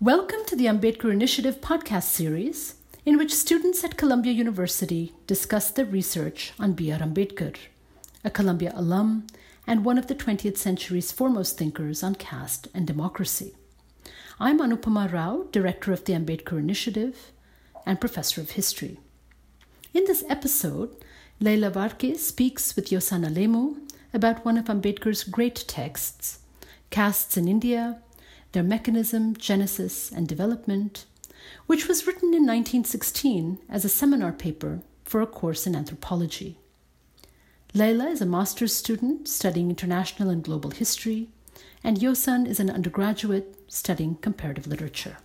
Welcome to the Ambedkar Initiative podcast series, in which students at Columbia University discuss their research on B.R. Ambedkar, a Columbia alum and one of the 20th century's foremost thinkers on caste and democracy. I'm Anupama Rao, director of the Ambedkar Initiative and professor of history. In this episode, Layla Varkey speaks with Yosan Alemu about one of Ambedkar's great texts, Castes in India their mechanism, genesis, and development, which was written in 1916 as a seminar paper for a course in anthropology. Layla is a master's student studying international and global history, and Yosan is an undergraduate studying comparative literature.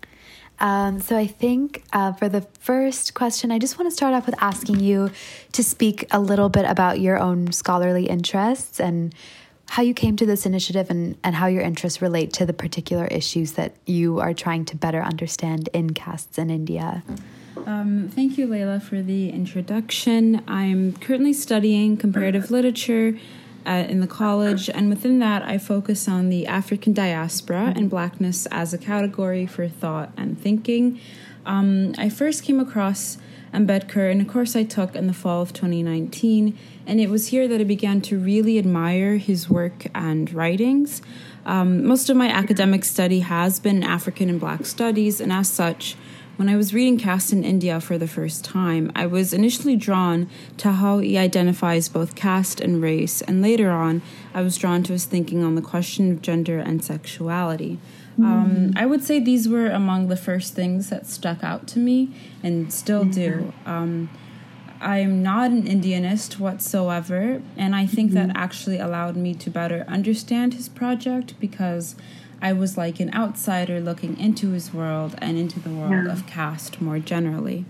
Um, so I think uh, for the first question, I just want to start off with asking you to speak a little bit about your own scholarly interests and how you came to this initiative and, and how your interests relate to the particular issues that you are trying to better understand in castes in India. Um, thank you, Layla, for the introduction. I'm currently studying comparative literature uh, in the college, and within that, I focus on the African diaspora and Blackness as a category for thought and thinking. Um, I first came across Ambedkar in a course I took in the fall of 2019 and it was here that I began to really admire his work and writings. Um, most of my academic study has been African and Black studies, and as such, when I was reading Caste in India for the first time, I was initially drawn to how he identifies both caste and race, and later on, I was drawn to his thinking on the question of gender and sexuality. Mm. Um, I would say these were among the first things that stuck out to me and still do. Um, I'm not an Indianist whatsoever, and I think mm-hmm. that actually allowed me to better understand his project because I was like an outsider looking into his world and into the world yeah. of caste more generally.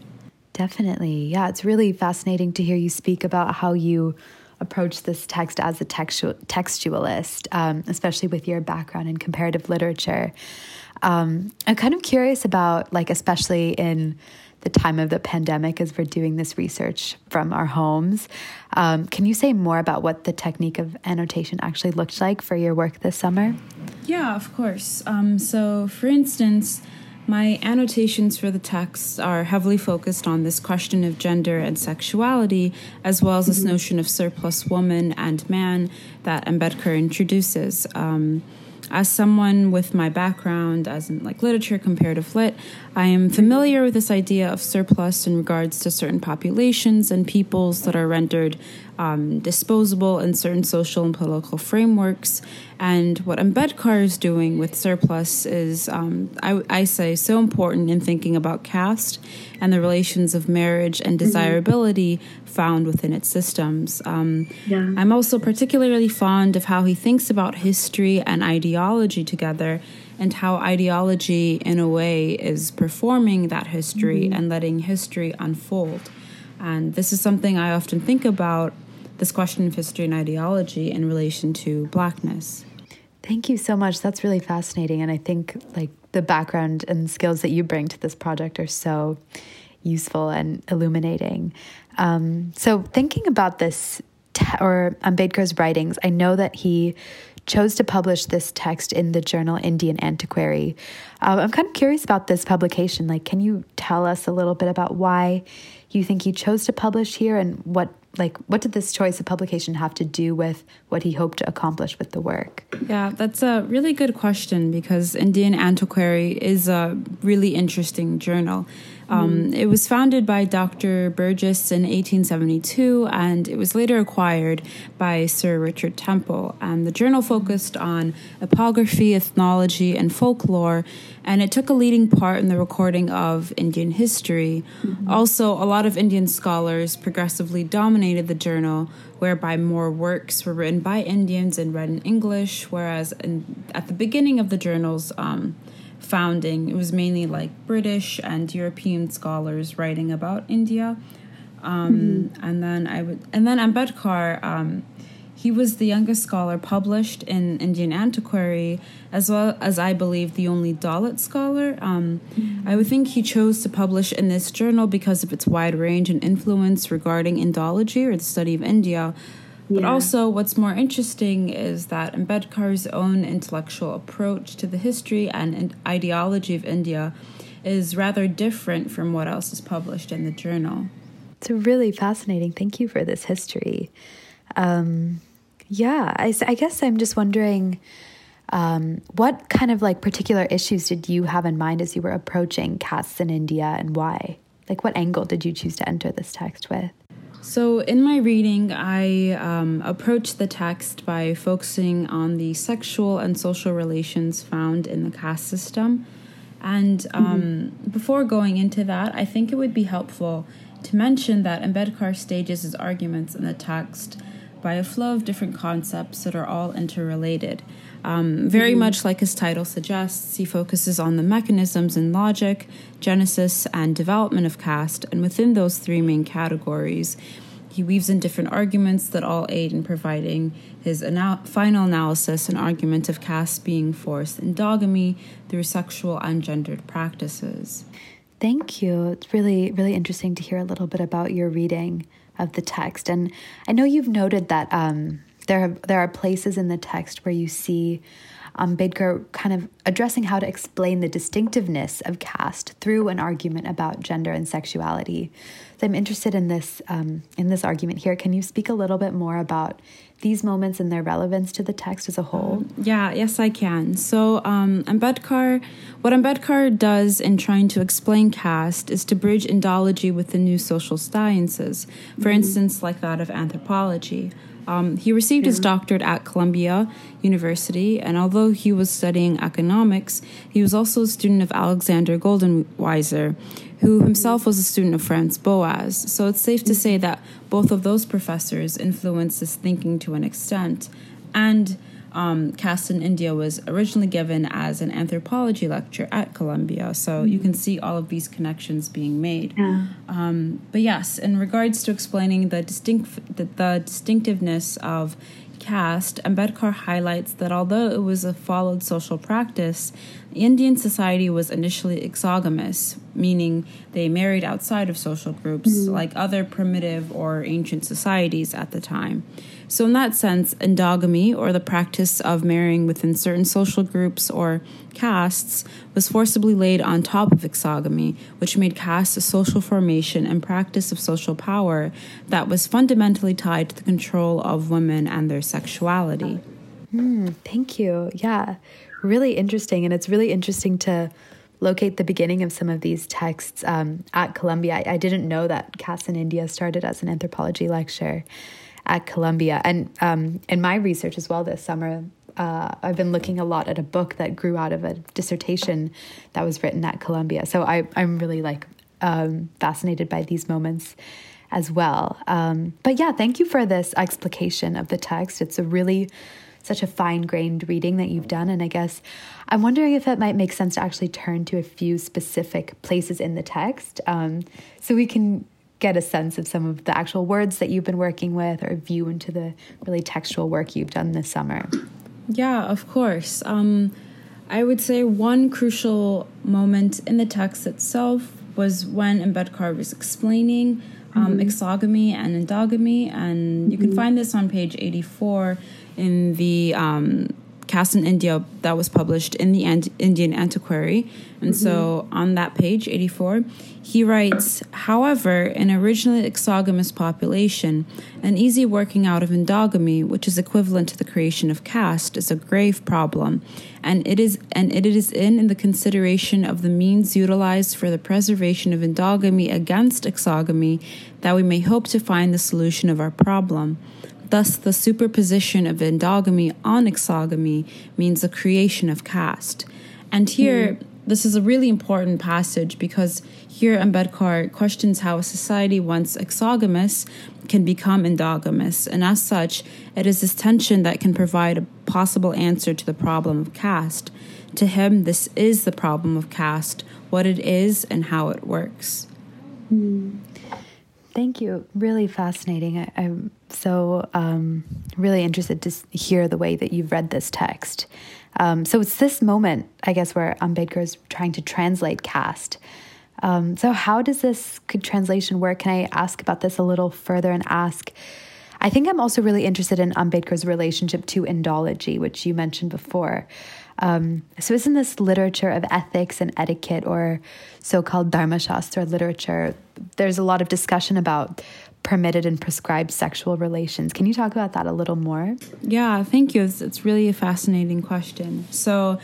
Definitely. Yeah, it's really fascinating to hear you speak about how you approach this text as a textu- textualist, um, especially with your background in comparative literature. Um, I'm kind of curious about, like, especially in the time of the pandemic as we're doing this research from our homes. Um, can you say more about what the technique of annotation actually looked like for your work this summer? Yeah, of course. Um, so, for instance, my annotations for the text are heavily focused on this question of gender and sexuality, as well as this mm-hmm. notion of surplus woman and man that Ambedkar introduces. Um, as someone with my background as in like literature comparative lit i am familiar with this idea of surplus in regards to certain populations and peoples that are rendered um, disposable in certain social and political frameworks and what Ambedkar is doing with surplus is, um, I, I, say, so important in thinking about caste and the relations of marriage and mm-hmm. desirability mm-hmm. Found within its systems. Um, yeah. I'm also particularly fond of how he thinks about history and ideology together and how ideology, in a way, is performing that history mm-hmm. and letting history unfold. And this is something I often think about this question of history and ideology in relation to blackness. Thank you so much. That's really fascinating. And I think like the background and skills that you bring to this project are so useful and illuminating. Um, so, thinking about this te- or Ambedkar's writings, I know that he chose to publish this text in the journal Indian Antiquary. Um, I'm kind of curious about this publication. Like, can you tell us a little bit about why you think he chose to publish here and what like what did this choice of publication have to do with what he hoped to accomplish with the work yeah that's a really good question because indian antiquary is a really interesting journal um, it was founded by Dr. Burgess in 1872 and it was later acquired by Sir Richard Temple. And the journal focused on epigraphy, ethnology, and folklore, and it took a leading part in the recording of Indian history. Mm-hmm. Also, a lot of Indian scholars progressively dominated the journal, whereby more works were written by Indians and read in English, whereas in, at the beginning of the journals, um, founding, it was mainly like British and European scholars writing about India. Um, mm-hmm. And then I would, and then Ambedkar, um, he was the youngest scholar published in Indian Antiquary, as well as I believe the only Dalit scholar. Um, mm-hmm. I would think he chose to publish in this journal because of its wide range and influence regarding Indology or the study of India. But also, what's more interesting is that Ambedkar's own intellectual approach to the history and ideology of India is rather different from what else is published in the journal. It's really fascinating. Thank you for this history. Um, yeah, I, I, guess I'm just wondering um, what kind of like particular issues did you have in mind as you were approaching castes in India and why? Like, what angle did you choose to enter this text with? So, in my reading, I um, approached the text by focusing on the sexual and social relations found in the caste system. And um, mm-hmm. before going into that, I think it would be helpful to mention that Ambedkar stages his arguments in the text by a flow of different concepts that are all interrelated. Um, very much like his title suggests, he focuses on the mechanisms in logic, genesis, and development of caste, and within those three main categories, he weaves in different arguments that all aid in providing his ana- final analysis and argument of caste being forced endogamy through sexual and gendered practices. Thank you. It's really, really interesting to hear a little bit about your reading of the text. And I know you've noted that um, there, have, there are places in the text where you see um, Ambedkar kind of addressing how to explain the distinctiveness of caste through an argument about gender and sexuality. So I'm interested in this um, in this argument here. Can you speak a little bit more about these moments and their relevance to the text as a whole? Yeah, yes, I can. So um, Ambedkar, what Ambedkar does in trying to explain caste is to bridge Indology with the new social sciences, for mm-hmm. instance, like that of anthropology. Um, he received his doctorate at Columbia University, and although he was studying economics, he was also a student of Alexander Goldenweiser, who himself was a student of Franz Boas. So it's safe to say that both of those professors influenced his thinking to an extent. And um, Caste in India was originally given as an anthropology lecture at Columbia. So you can see all of these connections being made. Yeah. Um, but yes, in regards to explaining the distinct the, the distinctiveness of caste, Ambedkar highlights that although it was a followed social practice, Indian society was initially exogamous, meaning they married outside of social groups, mm-hmm. like other primitive or ancient societies at the time. So, in that sense, endogamy, or the practice of marrying within certain social groups or castes, was forcibly laid on top of exogamy, which made caste a social formation and practice of social power that was fundamentally tied to the control of women and their sexuality. Mm, thank you. Yeah, really interesting. And it's really interesting to locate the beginning of some of these texts um, at Columbia. I, I, didn't know that Caste in India started as an anthropology lecture at Columbia. And um, in my research as well this summer, uh, I've been looking a lot at a book that grew out of a dissertation that was written at Columbia. So I, am really like um, fascinated by these moments as well. Um, but yeah, thank you for this explication of the text. It's a really such a fine grained reading that you've done. And I guess I'm wondering if it might make sense to actually turn to a few specific places in the text um, so we can get a sense of some of the actual words that you've been working with or view into the really textual work you've done this summer? Yeah, of course. Um, I would say one crucial moment in the text itself was when Ambedkar was explaining um, mm-hmm. exogamy and endogamy, and you can mm-hmm. find this on page 84 in the um, Caste in India that was published in the Indian Antiquary. And mm-hmm. so on that page, 84, he writes However, in originally exogamous population, an easy working out of endogamy, which is equivalent to the creation of caste, is a grave problem. And it is and it is in, in the consideration of the means utilized for the preservation of endogamy against exogamy that we may hope to find the solution of our problem. Thus, the superposition of endogamy on exogamy means the creation of caste. And here, mm. this is a really important passage because here Ambedkar questions how a society once exogamous can become endogamous, and as such, it is this tension that can provide a possible answer to the problem of caste. To him, this is the problem of caste, what it is and how it works. Mm. Thank you. Really fascinating. I, am so um, really interested to hear the way that you've read this text. Um, so it's this moment, I guess, where Ambedkar is trying to translate caste. Um, so how does this translation work? Can I ask about this a little further and ask? I think I'm also really interested in Ambedkar's relationship to Indology, which you mentioned before. Um, so, isn't this literature of ethics and etiquette, or so called Dharma Shastra literature? There's a lot of discussion about permitted and prescribed sexual relations. Can you talk about that a little more? Yeah, thank you. It's, it's really a fascinating question. So,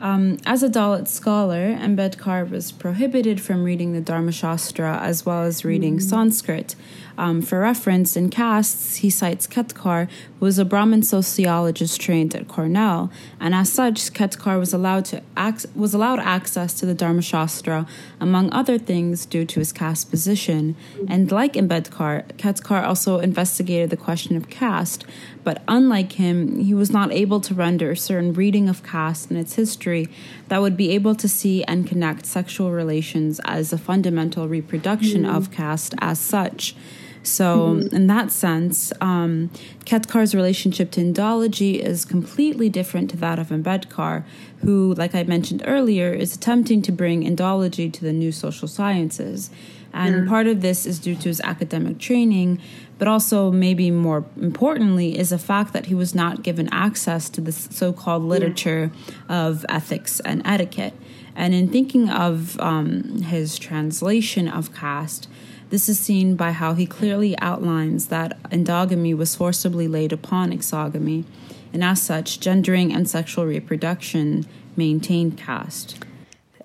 um, as a Dalit scholar, Ambedkar was prohibited from reading the Dharma Shastra as well as reading mm-hmm. Sanskrit. Um, for reference, in castes, he cites Ketkar, who was a Brahmin sociologist trained at Cornell, and as such, Ketkar was allowed to ac- was allowed access to the Dharma Shastra, among other things, due to his caste position. And like Ambedkar, Ketkar also investigated the question of caste, but unlike him, he was not able to render a certain reading of caste and its history that would be able to see and connect sexual relations as a fundamental reproduction mm-hmm. of caste as such. So, mm-hmm. in that sense, um, Ketkar's relationship to Indology is completely different to that of Ambedkar, who, like I mentioned earlier, is attempting to bring Indology to the new social sciences. And yeah. part of this is due to his academic training, but also, maybe more importantly, is the fact that he was not given access to the so called literature yeah. of ethics and etiquette. And in thinking of um, his translation of caste, this is seen by how he clearly outlines that endogamy was forcibly laid upon exogamy, and as such, gendering and sexual reproduction maintained caste.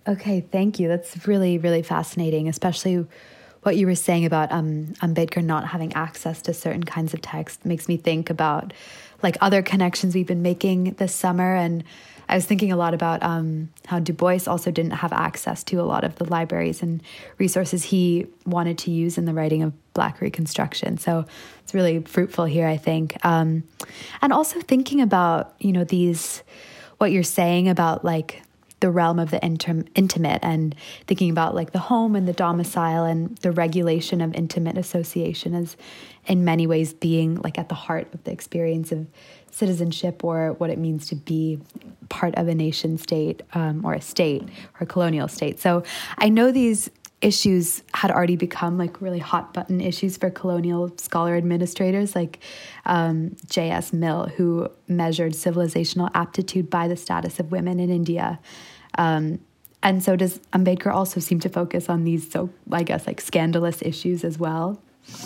Okay, thank you. That's really, really fascinating, especially what you were saying about um, Ambedkar not having access to certain kinds of text makes me think about like other connections we've been making this summer and I was thinking a lot about um, how Du Bois also didn't have access to a lot of the libraries and resources he wanted to use in the writing of Black Reconstruction. So it's really fruitful here, I think. Um, and also thinking about, you know, these, what you're saying about like the realm of the intim- intimate and thinking about like the home and the domicile and the regulation of intimate association as in many ways being like at the heart of the experience of citizenship or what it means to be part of a nation state um, or a state or a colonial state. So I know these issues had already become like really hot button issues for colonial scholar administrators like um, J.S. Mill, who measured civilizational aptitude by the status of women in India. Um, and so does Ambedkar also seem to focus on these so I guess like scandalous issues as well.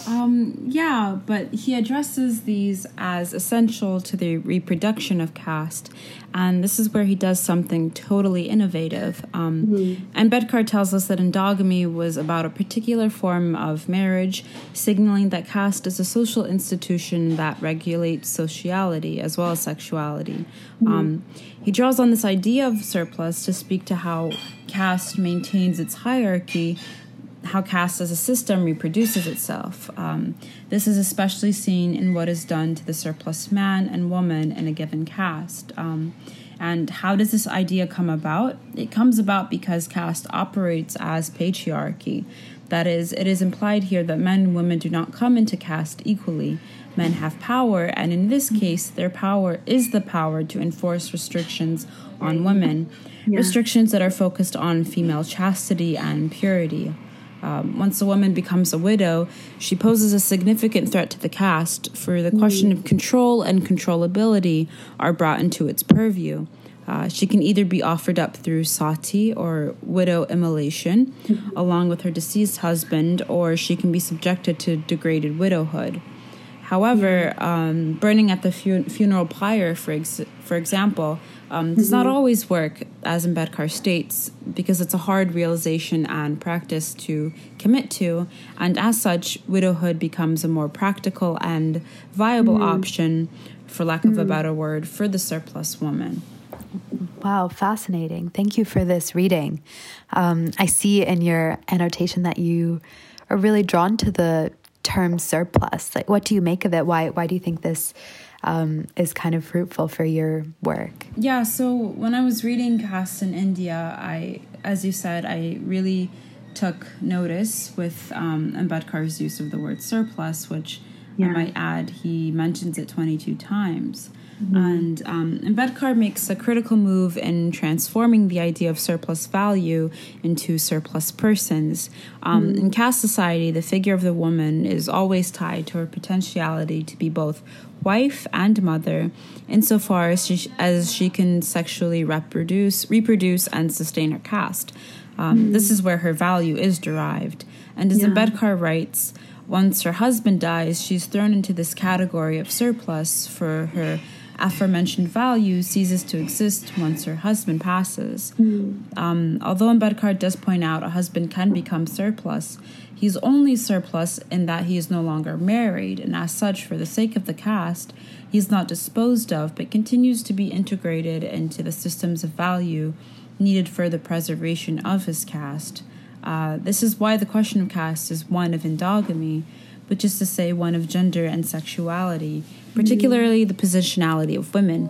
Um, yeah, but he addresses these as essential to the reproduction of caste, and this is where he does something totally innovative. Um, mm-hmm. Ambedkar tells us that endogamy was about a particular form of marriage, signaling that caste is a social institution that regulates sociality as well as sexuality. Mm-hmm. Um, he draws on this idea of surplus to speak to how caste maintains its hierarchy how caste as a system reproduces itself. Um, this is especially seen in what is done to the surplus man and woman in a given caste. Um, and how does this idea come about? It comes about because caste operates as patriarchy. That is, it is implied here that men and women do not come into caste equally. Men have power, and in this case, their power is the power to enforce restrictions on women, yeah. restrictions that are focused on female chastity and purity. Um, once a woman becomes a widow, she poses a significant threat to the caste, for the question of control and controllability are brought into its purview. Uh, she can either be offered up through sati or widow immolation, along with her deceased husband, or she can be subjected to degraded widowhood. However, um, burning at the fu- funeral pyre, for, ex- for example, um, does mm-hmm. not always work, as Ambedkar states, because it's a hard realization and practice to commit to, and as such, widowhood becomes a more practical and viable mm-hmm. option, for lack of mm-hmm. a better word, for the surplus woman. Wow, fascinating. Thank you for this reading. Um, I see in your annotation that you are really drawn to the term surplus. Like, what do you make of it? Why, why do you think this um, is kind of fruitful for your work? Yeah, so when I was reading Caste in India, I, as you said, I really took notice with um, Ambedkar's use of the word surplus, which yeah. I might add, he mentions it 22 times. Mm-hmm. And um, makes a critical move in transforming the idea of surplus value into surplus persons. Um, mm-hmm. In caste society, the figure of the woman is always tied to her potentiality to be both wife and mother, insofar as she, as she can sexually reproduce, reproduce and sustain her caste. Um, mm-hmm. This is where her value is derived. And as yeah. Ambedkar writes, once her husband dies, she's thrown into this category of surplus for her aforementioned value ceases to exist once her husband passes. Mm. Um, although Ambedkar does point out a husband can become surplus, he's only surplus in that he is no longer married, and as such, for the sake of the caste, he's not disposed of but continues to be integrated into the systems of value needed for the preservation of his caste. Uh, this is why the question of caste is one of endogamy, which is to say, one of gender and sexuality particularly the positionality of women.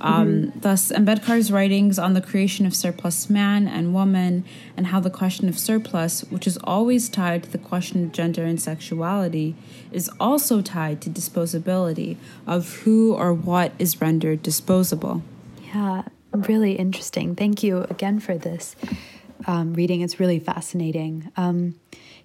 Um, mm-hmm. Thus, Ambedkar's writings on the creation of surplus man and woman, and how the question of surplus, which is always tied to the question of gender and sexuality, is also tied to disposability of who or what is rendered disposable. Yeah, really interesting. Thank you again for this um, reading. It's really fascinating. Um,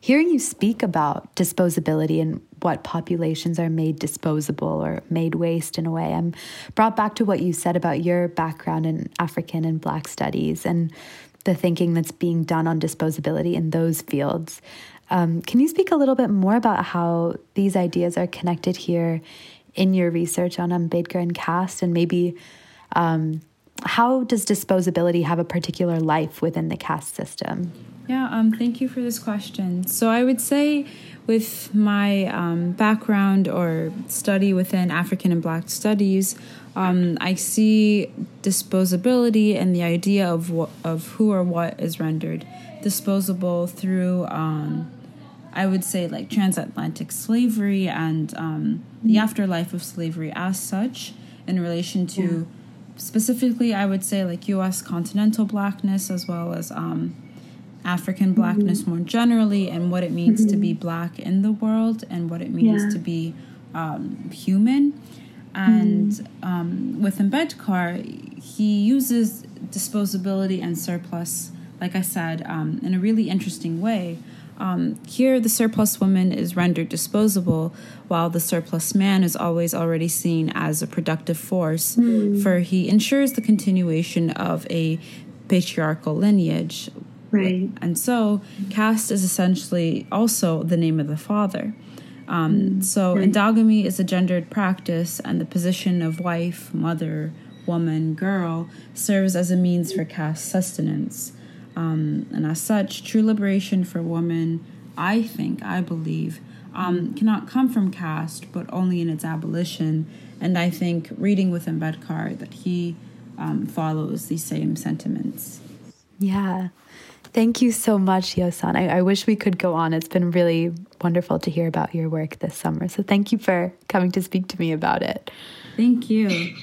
hearing you speak about disposability and what populations are made disposable or made waste in a way, I'm brought back to what you said about your background in African and Black studies and the thinking that's being done on disposability in those fields. Um, can you speak a little bit more about how these ideas are connected here in your research on Ambedkar and caste, and maybe um, how does disposability have a particular life within the caste system? Yeah, um, thank you for this question. So I would say, with my um, background or study within African and Black studies, um, I see disposability and the idea of wh- of who or what is rendered disposable through, um, I would say, like transatlantic slavery and um, the afterlife of slavery as such in relation to. Yeah. Specifically, I would say like U.S. continental blackness as well as um, African blackness mm-hmm. more generally and what it means mm-hmm. to be black in the world and what it means yeah. to be um, human. And mm-hmm. um, with Ambedkar, he uses disposability and surplus, like I said, um, in a really interesting way. Um, here, the surplus woman is rendered disposable, while the surplus man is always already seen as a productive force, mm. for he ensures the continuation of a patriarchal lineage, Right. And so caste is essentially also the name of the father. Um, mm, so right. endogamy is a gendered practice, and the position of wife, mother, woman, girl serves as a means for caste sustenance. Um, and as such, true liberation for women, I think, I believe, um, cannot come from caste, but only in its abolition. And I think reading with Ambedkar that he um, follows these same sentiments. Yeah. Thank you so much, Yosan. I, I wish we could go on. It's been really wonderful to hear about your work this summer. So thank you for coming to speak to me about it. Thank you.